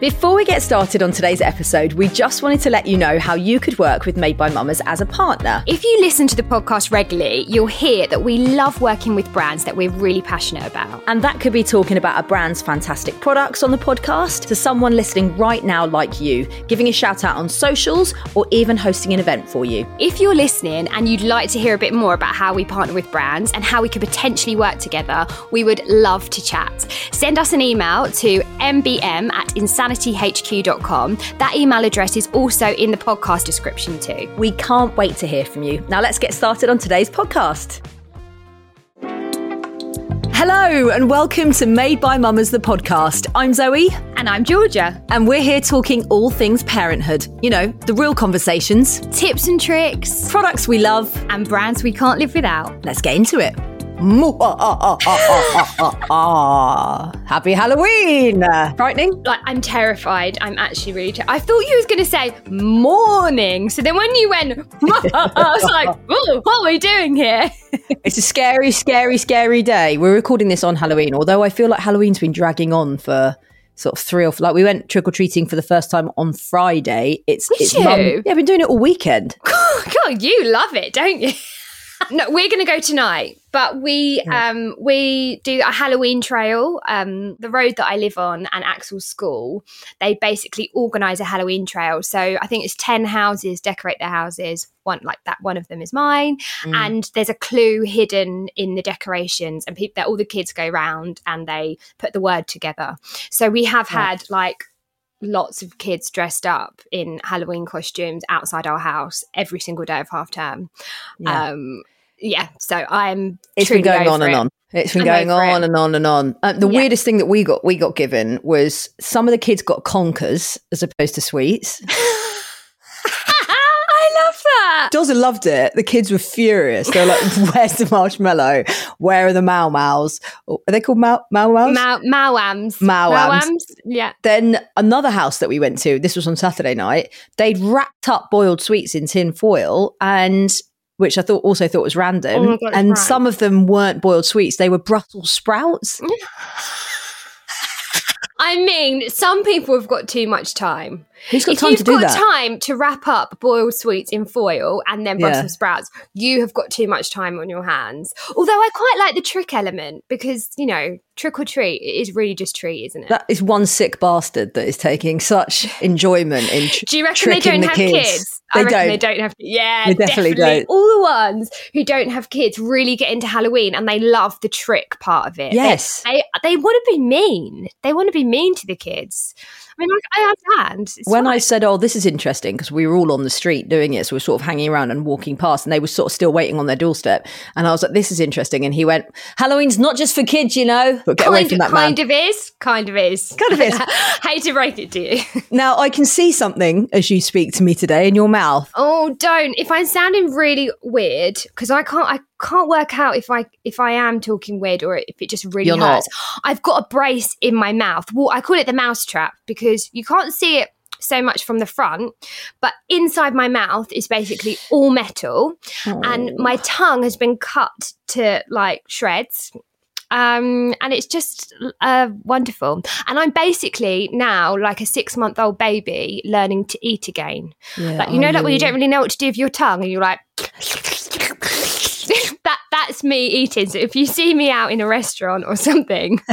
Before we get started on today's episode, we just wanted to let you know how you could work with Made by Mamas as a partner. If you listen to the podcast regularly, you'll hear that we love working with brands that we're really passionate about. And that could be talking about a brand's fantastic products on the podcast to someone listening right now, like you, giving a shout out on socials, or even hosting an event for you. If you're listening and you'd like to hear a bit more about how we partner with brands and how we could potentially work together, we would love to chat. Send us an email to mbm at insanityhq.com. That email address is also in the podcast description too. We can't wait to hear from you. Now let's get started on today's podcast. Hello, and welcome to Made by Mamas, the podcast. I'm Zoe. And I'm Georgia. And we're here talking all things parenthood. You know, the real conversations, Tips and tricks products we love. and brands we can't live without. Let's get into it. Happy Halloween! Frightening? Like I'm terrified. I'm actually really. Ter- I thought you was going to say morning. So then when you went, I was like, "Oh, what are we doing here?" It's a scary, scary, scary day. We're recording this on Halloween, although I feel like Halloween's been dragging on for sort of three or like we went trick or treating for the first time on Friday. It's Did it's you? yeah, I've been doing it all weekend. God, you love it, don't you? No, we're going to go tonight, but we um we do a Halloween trail. Um, the road that I live on and Axel's school, they basically organise a Halloween trail. So I think it's ten houses decorate their houses. One like that, one of them is mine, and there's a clue hidden in the decorations, and people, all the kids go round and they put the word together. So we have had like lots of kids dressed up in Halloween costumes outside our house every single day of half term. Yeah. Um, yeah, so I'm. It's been going on and it. on. It's been I'm going it. on and on and on. Uh, the Yeah. weirdest thing that we got we got given was some of the kids got conkers as opposed to sweets. I love that. Dawson loved it. The kids were furious. They were like, "Where's the marshmallow? Where are the Mau Maus? Are they called Mau Mau Maus?" Mau- Maoams. Maoams. Yeah. then another house that we went to, this was on Saturday night, they'd wrapped up boiled sweets in tin foil and which I thought also thought was random. Oh God, and right. some of them weren't boiled sweets, they were Brussels sprouts. I mean, some people have got too much time. Who's got if time you've to do got that? time to wrap up boiled sweets in foil and then Yeah. Brussels sprouts, you have got too much time on your hands. Although I quite like the trick element because, you know, trick or treat it is really just treat, isn't it? That is one sick bastard that is taking such enjoyment in tr- Do you reckon they don't the have kids. kids? They I reckon don't. they don't have. Yeah, They definitely don't. All the ones who don't have kids really get into Halloween and they love the trick part of it. Yes. they they, want to be mean. They want to be mean to the kids. I mean, like, I understand. It's when I said, "Oh, this is interesting," because we were all on the street doing it, so we are sort of hanging around and walking past, and they were sort of still waiting on their doorstep. And I was like, "This is interesting." And he went, "Halloween's not just for kids, you know." But get away kind, from that kind man. of is, kind of is, Kind of is. Hate to break it to you. Now I can see something as you speak to me today in your mouth. Oh, don't! If I'm sounding really weird, because I can't, I can't work out if I if I am talking weird or if it just really You're not. hurts. I've got a brace in my mouth. Well, I call it the mouse trap because you can't see it so much from the front, but inside my mouth is basically all metal, and my tongue has been cut to like shreds. Um, and it's just uh, wonderful. And I'm basically now like a six month old baby learning to eat again. Yeah, Like you know that when you you? don't really know what to do with your tongue, and you're like, that that's me eating. So if you see me out in a restaurant or something.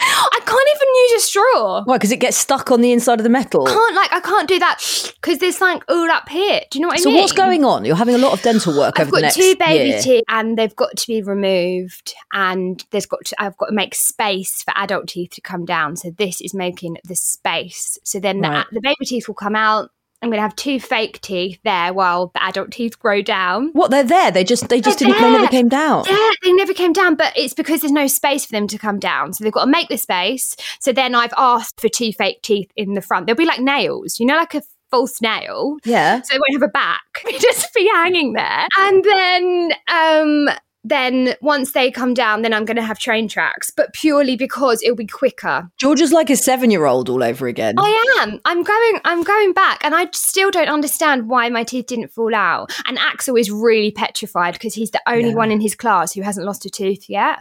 I can't even use a straw. Why? Because it gets stuck on the inside of the metal. Can't like I can't do that because there's something all up here. Do you know what I So mean? So what's going on? You're having a lot of dental work I've over the got two baby year. teeth, and they've got to be removed. And there's got to, I've got to make space for adult teeth to come down. So this is making the space. So then Right. the, the baby teeth will come out. I'm going to have two fake teeth there while the adult teeth grow down. What? They're there. They just they just They're didn't. They never came down. Yeah, they never came down, but it's because there's no space for them to come down. So they've got to make the space. So then I've asked for two fake teeth in the front. They'll be like nails, you know, like a false nail. Yeah. So they won't have a back. They just be hanging there. And then um then once they come down, then I'm gonna have train tracks, but purely because it'll be quicker. George is like a seven-year-old all over again. I am. I'm going I'm going back and I still don't understand why my teeth didn't fall out. And Axel is really petrified because he's the only Yeah. one in his class who hasn't lost a tooth yet.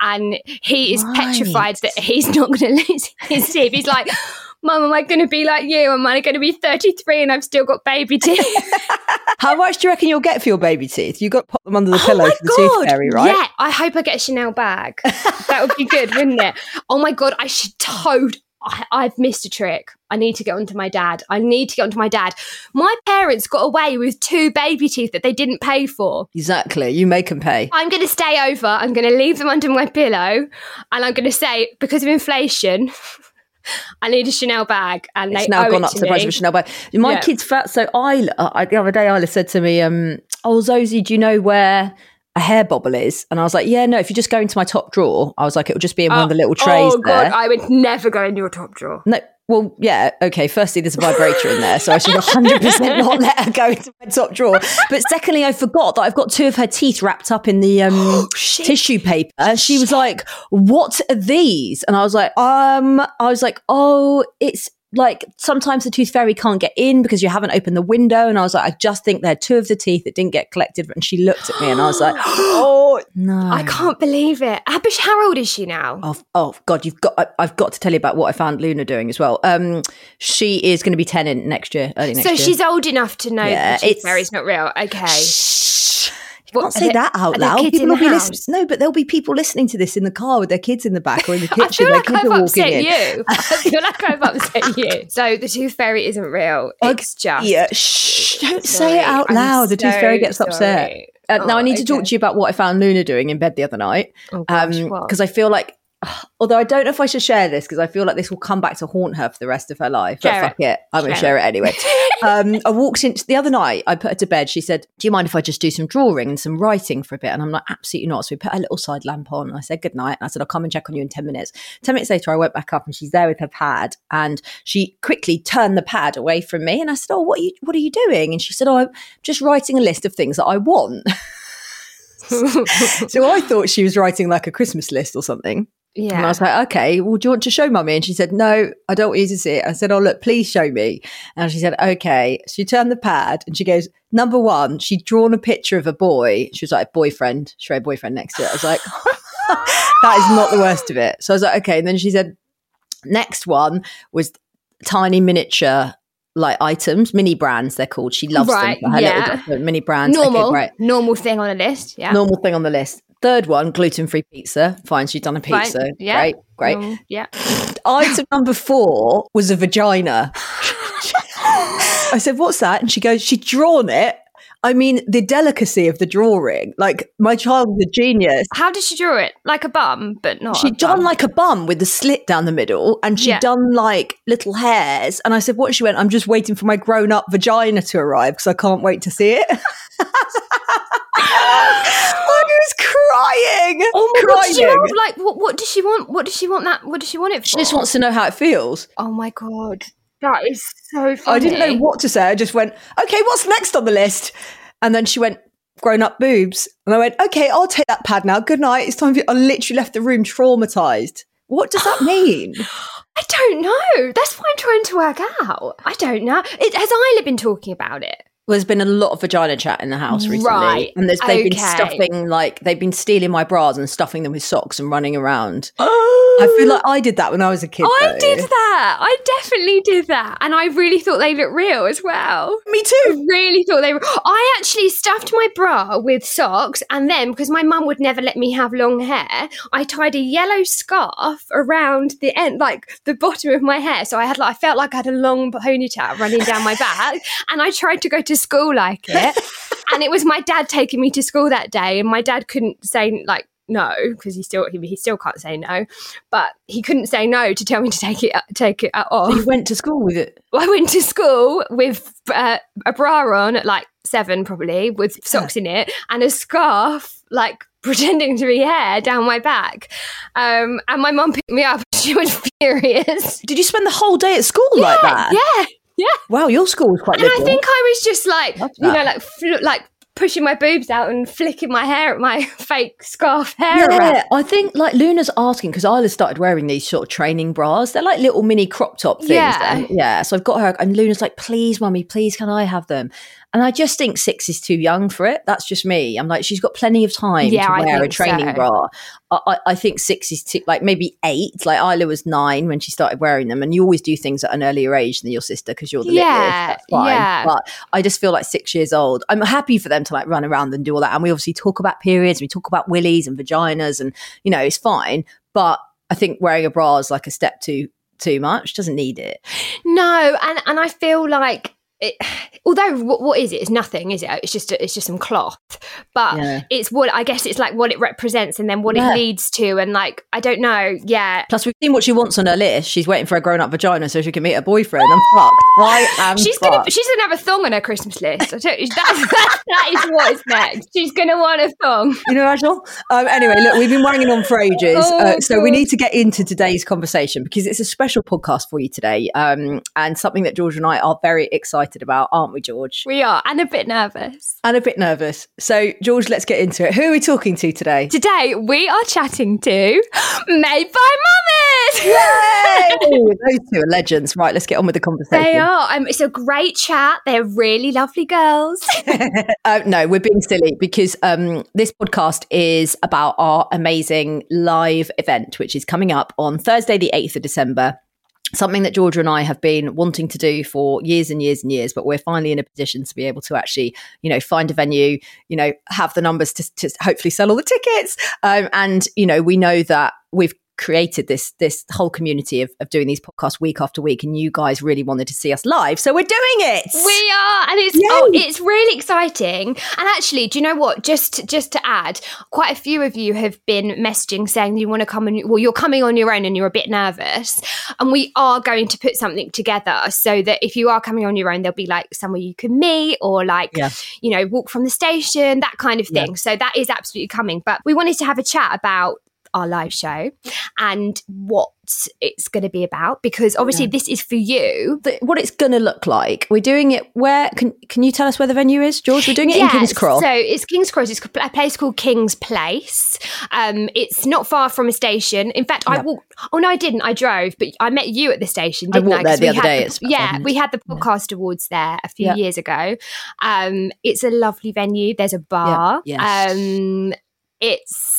And he is Right. petrified that he's not gonna lose his teeth. He's like Mum, am I going to be like you? Am I going to be 33 and I've still got baby teeth? How much do you reckon you'll get for your baby teeth? You've got to pop them under the Oh pillow for the tooth fairy, right? Yeah, I hope I get a Chanel bag. that would be good, wouldn't it? Oh my god, I should toad. I, I've missed a trick. I need to get onto my dad. I need to get onto my dad. My parents got away with two baby teeth that they didn't pay for. Exactly. You make them pay. I'm going to stay over. I'm going to leave them under my pillow, and I'm going to say because of inflation, I need a Chanel bag, and It's they now gone up to to the price of a Chanel bag. My Yeah. kids fat. So Isla, I, the other day, Isla said to me, um, "Oh, Zosie, do you know where a hair bobble is?" And I was like, "Yeah, no. If you just go into my top drawer, I was like, it'll just be in one of the little trays Oh there." god, I would never go in your top drawer. no, well, yeah, okay. Firstly, there's a vibrator in there, so I should 100 percent not let her go into my top drawer. But secondly, I forgot that I've got two of her teeth wrapped up in the um, tissue paper. And she was like, "What are these?" And I was like, "Um," I was like, "Oh, it's." Like sometimes the tooth fairy can't get in because you haven't opened the window, and I was like, I just think they're two of the teeth that didn't get collected. And she looked at me, and I was like, Oh no, I can't believe it. Abish, how old is she now? Oh, oh God! You've got. I, I've got to tell you about what I found Luna doing as well. Um, she is going to be ten in next year, early next so year. she's old enough to know Yeah, the tooth it's- fairy's not real. Okay. Shh. What, can't say that out loud. People will be listening. No, but there'll be people listening to this in the car with their kids in the back or in the kitchen. I feel like I've upset in. you. I feel like I've upset you. So the tooth fairy isn't real. It's just Yeah, shh! Don't say it out loud. the tooth fairy gets upset. sorry. Uh, now Oh, I need to talk to you about what I found Luna doing in bed the other night. Oh gosh, what? because I feel like, although I don't know if I should share this because I feel like this will come back to haunt her for the rest of her life. Share but fuck it, I'm going to Share it anyway. um, I walked in the other night. I put her to bed. She said, "Do you mind if I just do some drawing and some writing for a bit?" And I'm like, "Absolutely not." So we put a little side lamp on. And I said good night. And I said, "I'll come and check on you in ten minutes." Ten minutes later, I went back up and she's there with her pad. And she quickly turned the pad away from me. And I said, "Oh, what are you? What are you doing?" And she said, "Oh, I'm just writing a list of things that I want." so I thought she was writing like a Christmas list or something. Yeah. And I was like, okay, well, do you want to show mummy? And she said, no, I don't want you to see it. I said, oh, look, please show me. And she said, okay. She turned the pad and she goes, number one, she'd drawn a picture of a boy. She was like, boyfriend. She wrote boyfriend next to it. I was like, that is not the worst of it. So I was like, okay. And then she said, next one was tiny miniature like items, mini brands, they're called. She loves Right, them. for Her yeah. little document, mini brands. Okay, normal, great. normal thing on a list. Yeah. Normal thing on the list. Third one, gluten free pizza. Fine, she's done a Fine, pizza. yeah. Great, great. Yeah. Item number four was a vagina. I said, What's that? And she goes, She'd drawn it. I mean, the delicacy of the drawing. Like, my child was a genius. How did she draw it? Like a bum, but not. a She'd done bum. like a bum with the slit down the middle, and she'd Yeah. done like little hairs. And I said, What? She went, I'm just waiting for my grown up vagina to arrive because I can't wait to see it. I was crying. Oh my god! Did you crying. like what? What does she want? What does she want that? What does she want it for? She just wants to know how it feels. Oh my god, that is so funny. I didn't know what to say. I just went, okay, what's next on the list? And then she went, grown up boobs. And I went, okay, I'll take that pad now. Good night. It's time for you. I literally left the room traumatized. What does that mean? I don't know. That's what I'm trying to work out. I don't know. It, has Isla been talking about it? Well, there's been a lot of vagina chat in the house recently. Right, And there's, they've been stuffing, like, they've been stealing my bras and stuffing them with socks and running around. Oh. I feel like I did that when I was a kid. I though. did that. I definitely did that. And I really thought they looked real as well. Me I too. really thought they were. I actually stuffed my bra with socks, and then because my mum would never let me have long hair, I tied a yellow scarf around the end, like the bottom of my hair. So I had, like, I felt like I had a long ponytail running down my back, and I tried to go to school like it. and it was my dad taking me to school that day, and my dad couldn't say like no because he still he, he still can't say no, but he couldn't say no to tell me to take it take it off. You went to school with it. I went to school with uh, a bra on at like seven, probably with socks in it, and a scarf, like pretending to be hair down my back. Um, and my mum picked me up. She was furious. Did you spend the whole day at school like that? Yeah, yeah. Wow, your school was quite And liberal. I think I was just like, you know, like fl- like pushing my boobs out and flicking my hair at my fake scarf hair. Yeah, around. I think like Luna's asking because Isla started wearing these sort of training bras. They're like little mini crop top things. Yeah. Yeah. So I've got her, and Luna's like, "Please, mummy, please, can I have them?" And I just think six is too young for it. That's just me. I'm like, she's got plenty of time Yeah, to wear a training so. bra. I, I, think six is too, like maybe eight. Like Isla was nine when she started wearing them, and you always do things at an earlier age than your sister because you're the Yeah, littlest. Yeah. But I just feel like six years old. I'm happy for them to like run around and do all that. And we obviously talk about periods, we talk about willies and vaginas, and you know, it's fine. But I think wearing a bra is like a step too too much. Doesn't need it. No, and and I feel like. It, although what, what is it? It's nothing, is it? It's just it's just some cloth, but Yeah. it's what I guess it's like what it represents and then what Yeah. it leads to, and like I don't know. Yeah, Plus, we've seen what she wants on her list. She's waiting for a grown up vagina so she can meet her boyfriend. I'm fucked. I am. she's fucked. gonna she's gonna have a thong on her Christmas list. I tell you, that, that is what is next. She's gonna want a thong. You know, Rachel? Um, anyway, look, we've been running on for ages. Oh, uh, so we need to get into today's conversation because it's a special podcast for you today um, and something that George and I are very excited about, aren't we, George? We are, and a bit nervous. And a bit nervous. So, George, let's get into it. Who are we talking to today? Today we are chatting to Made by Mummies. Those two are legends. Right, let's get on with the conversation. They are. Um, it's a great chat. They're really lovely girls. Uh, no, we're being silly because um, this podcast is about our amazing live event, which is coming up on Thursday, the 8th of December. Something that Georgia and I have been wanting to do for years and years and years, but we're finally in a position to be able to actually, you know, find a venue, you know, have the numbers to, to hopefully sell all the tickets. Um, and, you know, we know that we've created this this whole community of, of doing these podcasts week after week and you guys really wanted to see us live so we're doing it We are, and it's Yay. oh, it's really exciting. And actually, do you know what? Just just to add, quite a few of you have been messaging saying you want to come and well, you're coming on your own and you're a bit nervous. And we are going to put something together so that if you are coming on your own, there'll be like somewhere you can meet or like Yeah. you know walk from the station, that kind of Yeah. thing. So that is absolutely coming. But we wanted to have a chat about our live show and what it's going to be about because obviously this is for you the, what it's going to look like. We're doing it where can can you tell us where the venue is, George? We're doing it in King's Cross. So it's King's Cross. It's a place called King's Place. Um, it's not far from a station. In fact, I walked. Oh no, I didn't. I drove, but I met you at the station, I didn't I? walked there 'Cause the other day. the- yeah, we had the podcast awards there a few Yeah. years ago. Um, it's a lovely venue. There's a bar. yes. Um, it's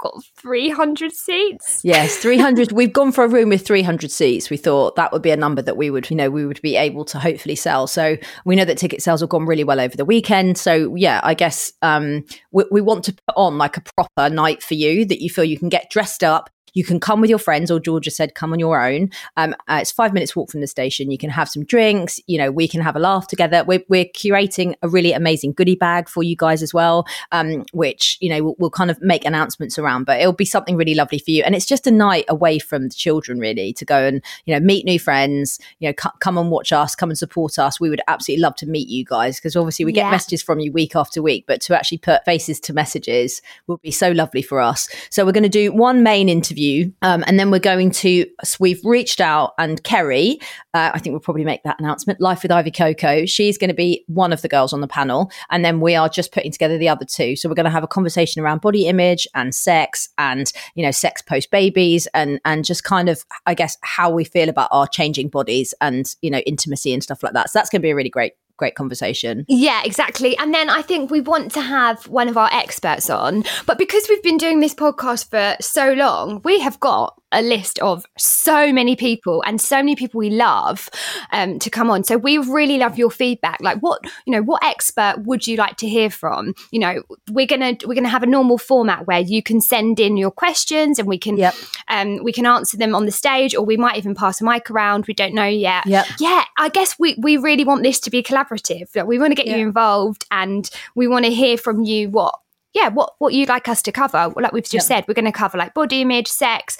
got 300 seats. Yes, 300. We've gone for a room with 300 seats. We thought that would be a number that we would, you know, we would be able to hopefully sell. So we know that ticket sales have gone really well over the weekend. So yeah, I guess um, we, we want to put on like a proper night for you that you feel you can get dressed up. You can come with your friends, or Georgia said, come on your own. Um, uh, it's five minutes walk from the station. You can have some drinks. You know, we can have a laugh together. We're, we're curating a really amazing goodie bag for you guys as well, um, which you know we'll, we'll kind of make announcements around. But it'll be something really lovely for you, and it's just a night away from the children, really, to go and you know meet new friends. You know, c- come and watch us, come and support us. We would absolutely love to meet you guys because obviously we get Yeah. messages from you week after week, but to actually put faces to messages will be so lovely for us. So we're going to do one main interview, um, and then we're going to. So we've reached out, and Kerry, uh, I think we'll probably make that announcement. Life with Ivy Coco, she's going to be one of the girls on the panel, and then we are just putting together the other two. So we're going to have a conversation around body image and sex, and you know, sex post babies, and and just kind of, I guess, how we feel about our changing bodies and you know, intimacy and stuff like that. So that's going to be a really great, great conversation. Yeah, exactly. And then I think we want to have one of our experts on. But because we've been doing this podcast for so long, we have got a list of so many people and so many people we love um, to come on. So we really love your feedback. Like, what you know, what expert would you like to hear from? You know, we're gonna we're gonna have a normal format where you can send in your questions and we can Yep. um, we can answer them on the stage, or we might even pass a mic around. We don't know yet. Yep. Yeah, I guess we we really want this to be collaborative. Like, we want to get Yeah. you involved, and we want to hear from you what yeah, what what you'd like us to cover. Like we've just Yeah. said, we're going to cover like body image, sex,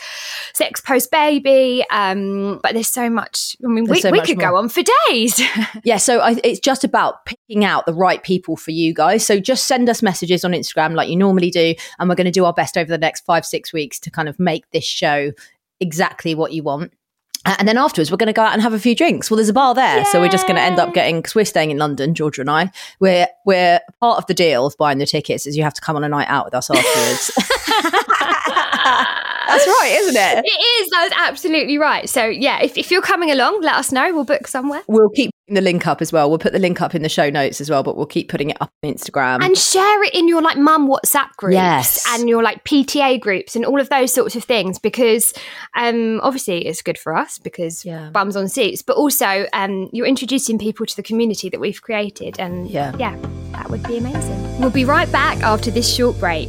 sex post baby. Um, but there's so much. I mean, There's we, so we could go on for days. Yeah, so I, it's just about picking out the right people for you guys. So just send us messages on Instagram like you normally do, and we're going to do our best over the next five, six weeks to kind of make this show exactly what you want. And then afterwards, we're going to go out and have a few drinks. Well, there's a bar there, so we're just going to end up getting because we're staying in London, Georgia and I. We're we're part of the deal of buying the tickets is you have to come on a night out with us afterwards. That's right, isn't it? It is. That's absolutely right. So yeah, if, if you're coming along, let us know. We'll book somewhere. We'll keep the link up as well. We'll put the link up in the show notes as well, but we'll keep putting it up on Instagram. and share it in your like mum WhatsApp groups Yes. and your like PTA groups and all of those sorts of things because um obviously it's good for us because Yeah. bums on seats but also um you're introducing people to the community that we've created and Yeah. yeah that would be amazing. We'll be right back after this short break.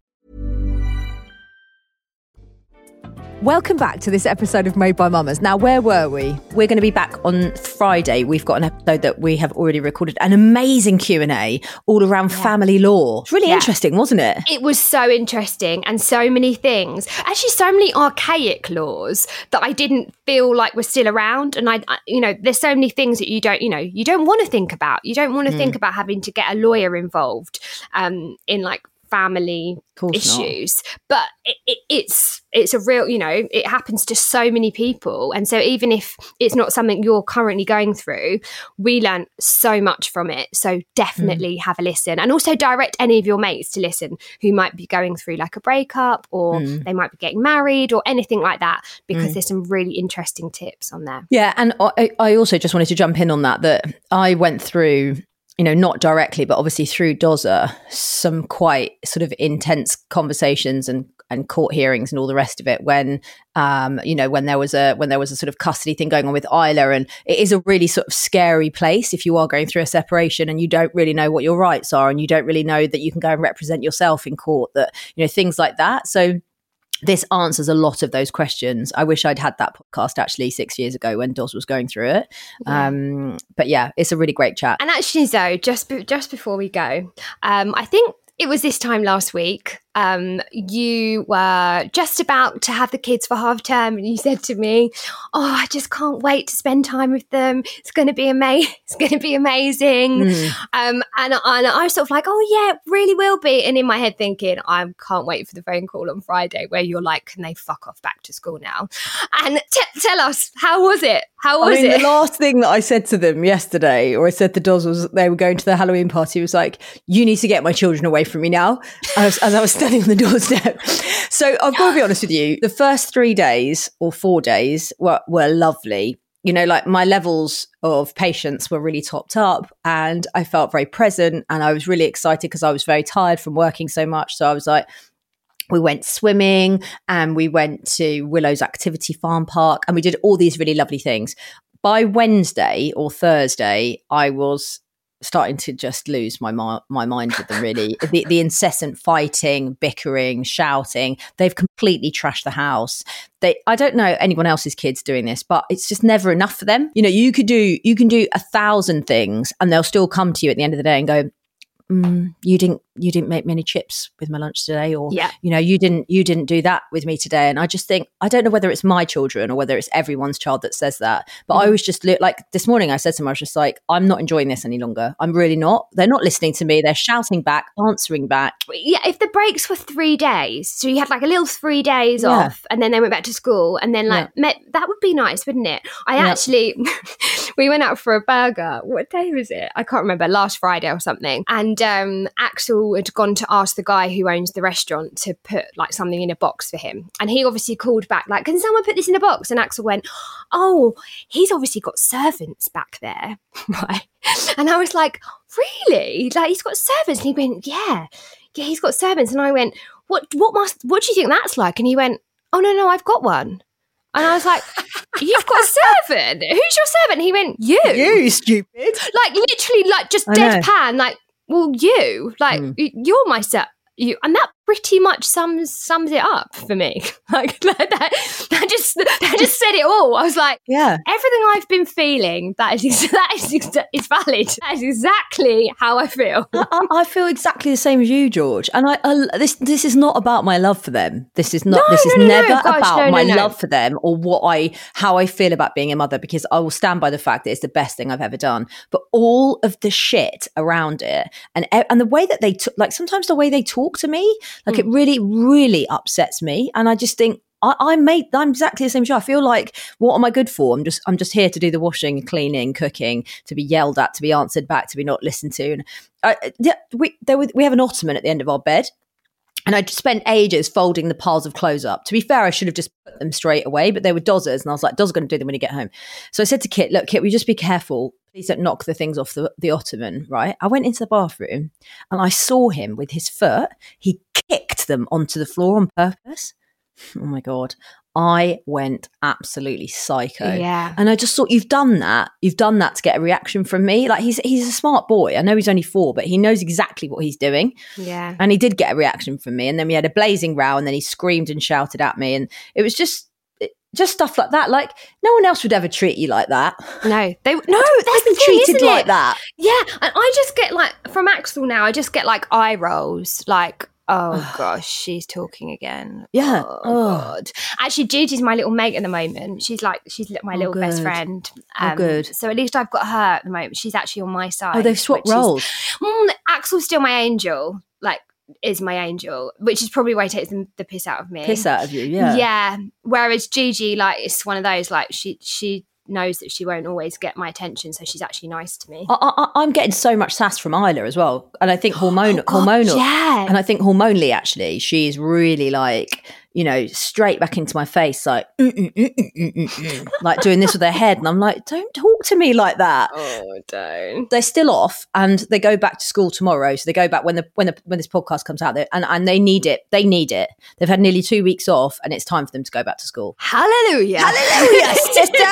Welcome back to this episode of Made by Mamas. Now, where were we? We're going to be back on Friday. We've got an episode that we have already recorded, an amazing Q and A all around family law. It's really Yeah. interesting, wasn't it? It was so interesting and so many things. Actually, so many archaic laws that I didn't feel like were still around. And I, I- you know, there's so many things that you don't, you know, you don't want to think about. You don't want to think about having to get a lawyer involved um, in like family course not. issues. But it, it, it's it's a real, you know, it happens to so many people. And so even if it's not something you're currently going through, we learn so much from it. So definitely mm. have a listen and also direct any of your mates to listen who might be going through like a breakup or mm. they might be getting married or anything like that because mm. there's some really interesting tips on there. Yeah, and I, I also just wanted to jump in on that. That I went through, you know, not directly, but obviously through Dozer, some quite sort of intense conversations and and court hearings and all the rest of it. When, um, you know, when there was a when there was a sort of custody thing going on with Isla, and it is a really sort of scary place if you are going through a separation and you don't really know what your rights are, and you don't really know that you can go and represent yourself in court. That you know things like that. So this answers a lot of those questions. I wish I'd had that podcast actually six years ago when Dos was going through it. Um, but yeah, it's a really great chat. And actually, Zoe, just be- just before we go, um, I think it was this time last week. Um, you were just about to have the kids for half term, and you said to me, "Oh, I just can't wait to spend time with them. It's going to be amazing. It's going to be amazing." Um, and, and I was sort of like, "Oh yeah, it really will be." And in my head, thinking, "I can't wait for the phone call on Friday where you're like, can they fuck off back to school now?" And t- tell us, how was it? How I was mean, it? the last thing that I said to them yesterday, or I said to Dos, was they were going to the Halloween party. Was like, "You need to get my children away from me now." As, as I was standing on the doorstep. So I've got to be honest with you. The first three days or four days were were lovely. You know, like my levels of patience were really topped up, and I felt very present, and I was really excited because I was very tired from working so much. So I was like, we went swimming and we went to Willow's Activity Farm Park and we did all these really lovely things. By Wednesday or Thursday, I was starting to just lose my my mind with them. Really, the, the incessant fighting, bickering, shouting. They've completely trashed the house. They, I don't know anyone else's kids doing this, but it's just never enough for them. You know, you could do you can do a thousand things, and they'll still come to you at the end of the day and go, mm, "You didn't you didn't make many chips with my lunch today or Yeah. you know you didn't you didn't do that with me today and i just think i don't know whether it's my children or whether it's everyone's child that says that but Mm. i was just like this morning i said to them i was just like i'm not enjoying this any longer i'm really not they're not listening to me they're shouting back answering back yeah, if the breaks were three days, so you had like a little three days Yeah. off, and then they went back to school, and then like met, that would be nice, wouldn't it? I Yeah. actually, we went out for a burger. What day was it? I can't remember. Last Friday or something. And um, Axel had gone to ask the guy who owns the restaurant to put like something in a box for him, and he obviously called back like, "Can someone put this in a box?" And Axel went, "Oh, he's obviously got servants back there, right?" And I was like, really? Like he's got servants? And he went, yeah, yeah, he's got servants. And I went, what, what must, what do you think that's like? And he went, oh no, no, I've got one. And I was like, you've got a servant? Who's your servant? And he went, you. you stupid Like literally, like just I know. deadpan. Like, well, you. Like Mm. you're my ser- You, and that pretty much sums sums it up for me. Like that, that, that just that just said it all. I was like, yeah everything I've been feeling that is that is, is valid. That is exactly how I feel. I, I feel exactly the same as you, George. And I, I this this is not about my love for them. This is not. No, this is no, no, no, never gosh, about my love for them or what I how I feel about being a mother. Because I will stand by the fact that it's the best thing I've ever done. But all of the shit around it and and the way that they took, like sometimes the way they talk to me, like it mm. really really upsets me. And I just think. I, I made. I'm exactly the same. you. I feel like, what am I good for? I'm just. I'm just here to do the washing, cleaning, cooking, to be yelled at, to be answered back, to be not listened to. And I, yeah, we there were, we have an ottoman at the end of our bed, and I spent ages folding the piles of clothes up. To be fair, I should have just put them straight away, but they were Dozzers, and I was like, Dozzer's going to do them when you get home. So I said to Kit, "Look, Kit, we just be careful. Please don't knock the things off the, the ottoman." Right? I went into the bathroom, and I saw him with his foot. He kicked them onto the floor on purpose. Oh my god! I went absolutely psycho. Yeah. And I just thought, you've done that. You've done that to get a reaction from me. Like he's he's a smart boy. I know he's only four, but he knows exactly what he's doing. Yeah. And he did get a reaction from me. And then we had a blazing row, and then he screamed and shouted at me, and it was just just stuff like that. Like no one else would ever treat you like that. No, they no. That's I've been the thing, treated like that. Yeah, and I just get like from Axel now. I just get like eye rolls, like. Oh gosh, she's talking again. Yeah. Oh, Oh. god. Actually, Gigi's my little mate at the moment. She's like she's my Oh, little best friend. Um, Oh, good. So at least I've got her at the moment. She's actually on my side. Oh, they've swapped is- roles. Mm, Axel's still my angel. Like, is my angel, which is probably why he takes the, the piss out of me. Piss out of you. Yeah. Yeah. Whereas Gigi, like, it's one of those like she she knows that she won't always get my attention, so she's actually nice to me. I, I, I'm getting so much sass from Isla as well, and I think hormonal, Oh, God, hormonal, yeah. and I think hormonally actually, she's really like you know straight back into my face, like "Mm, mm, mm, mm, mm, mm, mm," like doing this with her head, and I'm like, don't talk to me like that. Oh, don't. They're still off, and they go back to school tomorrow. So they go back when the when the when this podcast comes out, there, and and they need it. They need it. They've had nearly two weeks off, and it's time for them to go back to school. Hallelujah. Hallelujah, sister.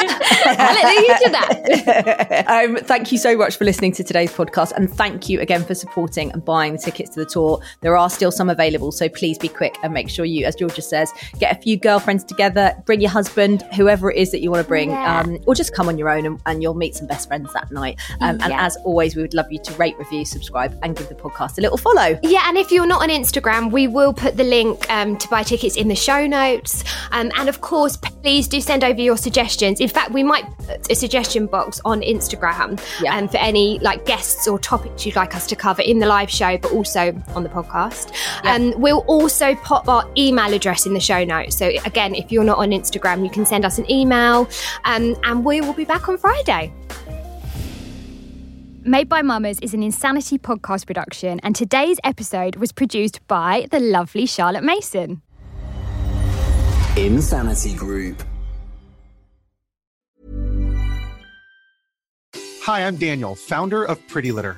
Hallelujah to that. um, thank you so much for listening to today's podcast. And thank you again for supporting and buying the tickets to the tour. There are still some available. So please be quick and make sure you, as Georgia says, get a few girlfriends together, bring your husband, whoever it is that you want to bring, Yeah. um, or just come on your own and, and you'll meet some best friends that night. Um, And as always, we would love you to rate, review, subscribe, and give the podcast a little follow. Yeah, and if you're not on Instagram, we will put the link um, to buy tickets in the show notes. Um, and of course, please do send over your suggestions. In fact, we might put a suggestion box on Instagram Yeah. um, for any like guests or topics you'd like us to cover in the live show, but also on the podcast. Um, we'll also pop our email address in the show notes. So again, if you're not on Instagram, you can send us an email, um, and we will be back on Friday. Made by Mamas is an Insanity podcast production, and today's episode was produced by the lovely Charlotte Mason. Insanity Group. Hi, I'm Daniel, founder of Pretty Litter.